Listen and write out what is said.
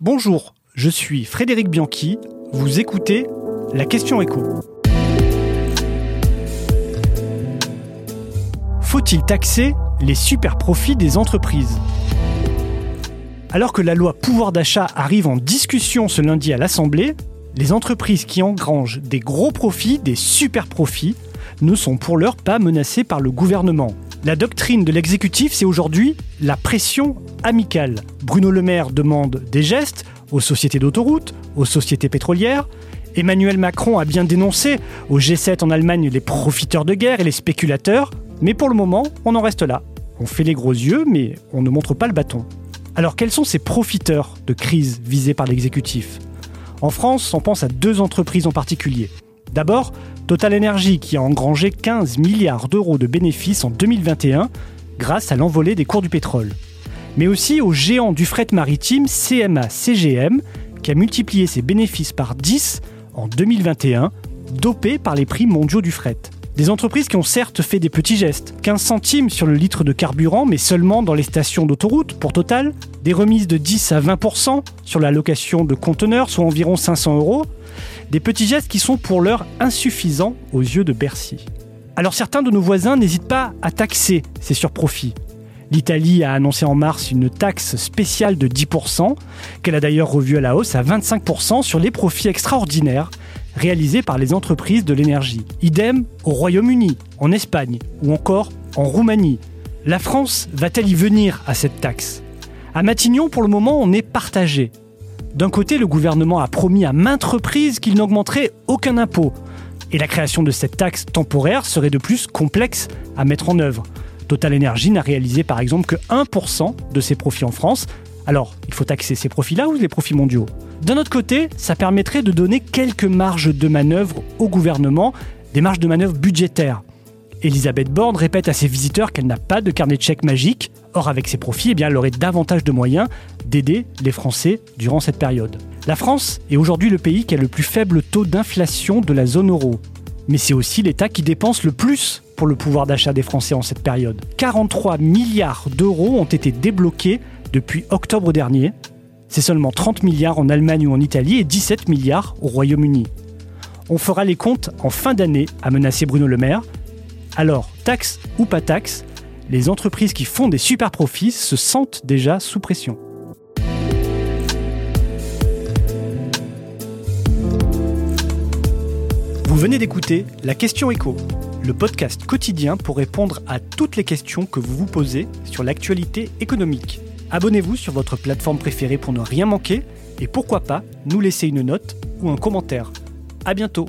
Bonjour, je suis Frédéric Bianchi. Vous écoutez La question écho. Faut-il taxer les super profits des entreprises? Alors que la loi pouvoir d'achat arrive en discussion ce lundi à l'Assemblée, les entreprises qui engrangent des gros profits, des super profits, ne sont pour l'heure pas menacées par le gouvernement. La doctrine de l'exécutif, c'est aujourd'hui la pression amicale. Bruno Le Maire demande des gestes aux sociétés d'autoroutes, aux sociétés pétrolières. Emmanuel Macron a bien dénoncé au G7 en Allemagne les profiteurs de guerre et les spéculateurs. Mais pour le moment, on en reste là. On fait les gros yeux, mais on ne montre pas le bâton. Alors quels sont ces profiteurs de crise visés par l'exécutif? En France, on pense à deux entreprises en particulier. D'abord, Total Energy qui a engrangé 15 milliards d'euros de bénéfices en 2021 grâce à l'envolée des cours du pétrole. Mais aussi au géant du fret maritime CMA-CGM qui a multiplié ses bénéfices par 10 en 2021, dopé par les prix mondiaux du fret. Des entreprises qui ont certes fait des petits gestes, 15 centimes sur le litre de carburant, mais seulement dans les stations d'autoroute pour Total, des remises de 10 à 20% sur la location de conteneurs, soit environ 500 euros, des petits gestes qui sont pour l'heure insuffisants aux yeux de Bercy. Alors certains de nos voisins n'hésitent pas à taxer ces surprofits. L'Italie a annoncé en mars une taxe spéciale de 10%, qu'elle a d'ailleurs revue à la hausse à 25% sur les profits extraordinaires réalisés par les entreprises de l'énergie. Idem au Royaume-Uni, en Espagne ou encore en Roumanie. La France va-t-elle y venir à cette taxe? À Matignon, pour le moment, on est partagé. D'un côté, le gouvernement a promis à maintes reprises qu'il n'augmenterait aucun impôt. Et la création de cette taxe temporaire serait de plus complexe à mettre en œuvre. Total Energy n'a réalisé par exemple que 1% de ses profits en France. Alors, il faut taxer ces profits-là ou les profits mondiaux? D'un autre côté, ça permettrait de donner quelques marges de manœuvre au gouvernement, des marges de manœuvre budgétaires. Elisabeth Borne répète à ses visiteurs qu'elle n'a pas de carnet de chèques magique. Or, avec ses profits, eh elle aurait davantage de moyens d'aider les Français durant cette période. La France est aujourd'hui le pays qui a le plus faible taux d'inflation de la zone euro. Mais c'est aussi l'État qui dépense le plus pour le pouvoir d'achat des Français en cette période. 43 milliards d'euros ont été débloqués depuis octobre dernier. C'est seulement 30 milliards en Allemagne ou en Italie et 17 milliards au Royaume-Uni. On fera les comptes en fin d'année, a menacé Bruno Le Maire. Alors, taxe ou pas taxe, les entreprises qui font des super profits se sentent déjà sous pression. Vous venez d'écouter La question écho, le podcast quotidien pour répondre à toutes les questions que vous vous posez sur l'actualité économique. Abonnez-vous sur votre plateforme préférée pour ne rien manquer et pourquoi pas nous laisser une note ou un commentaire. À bientôt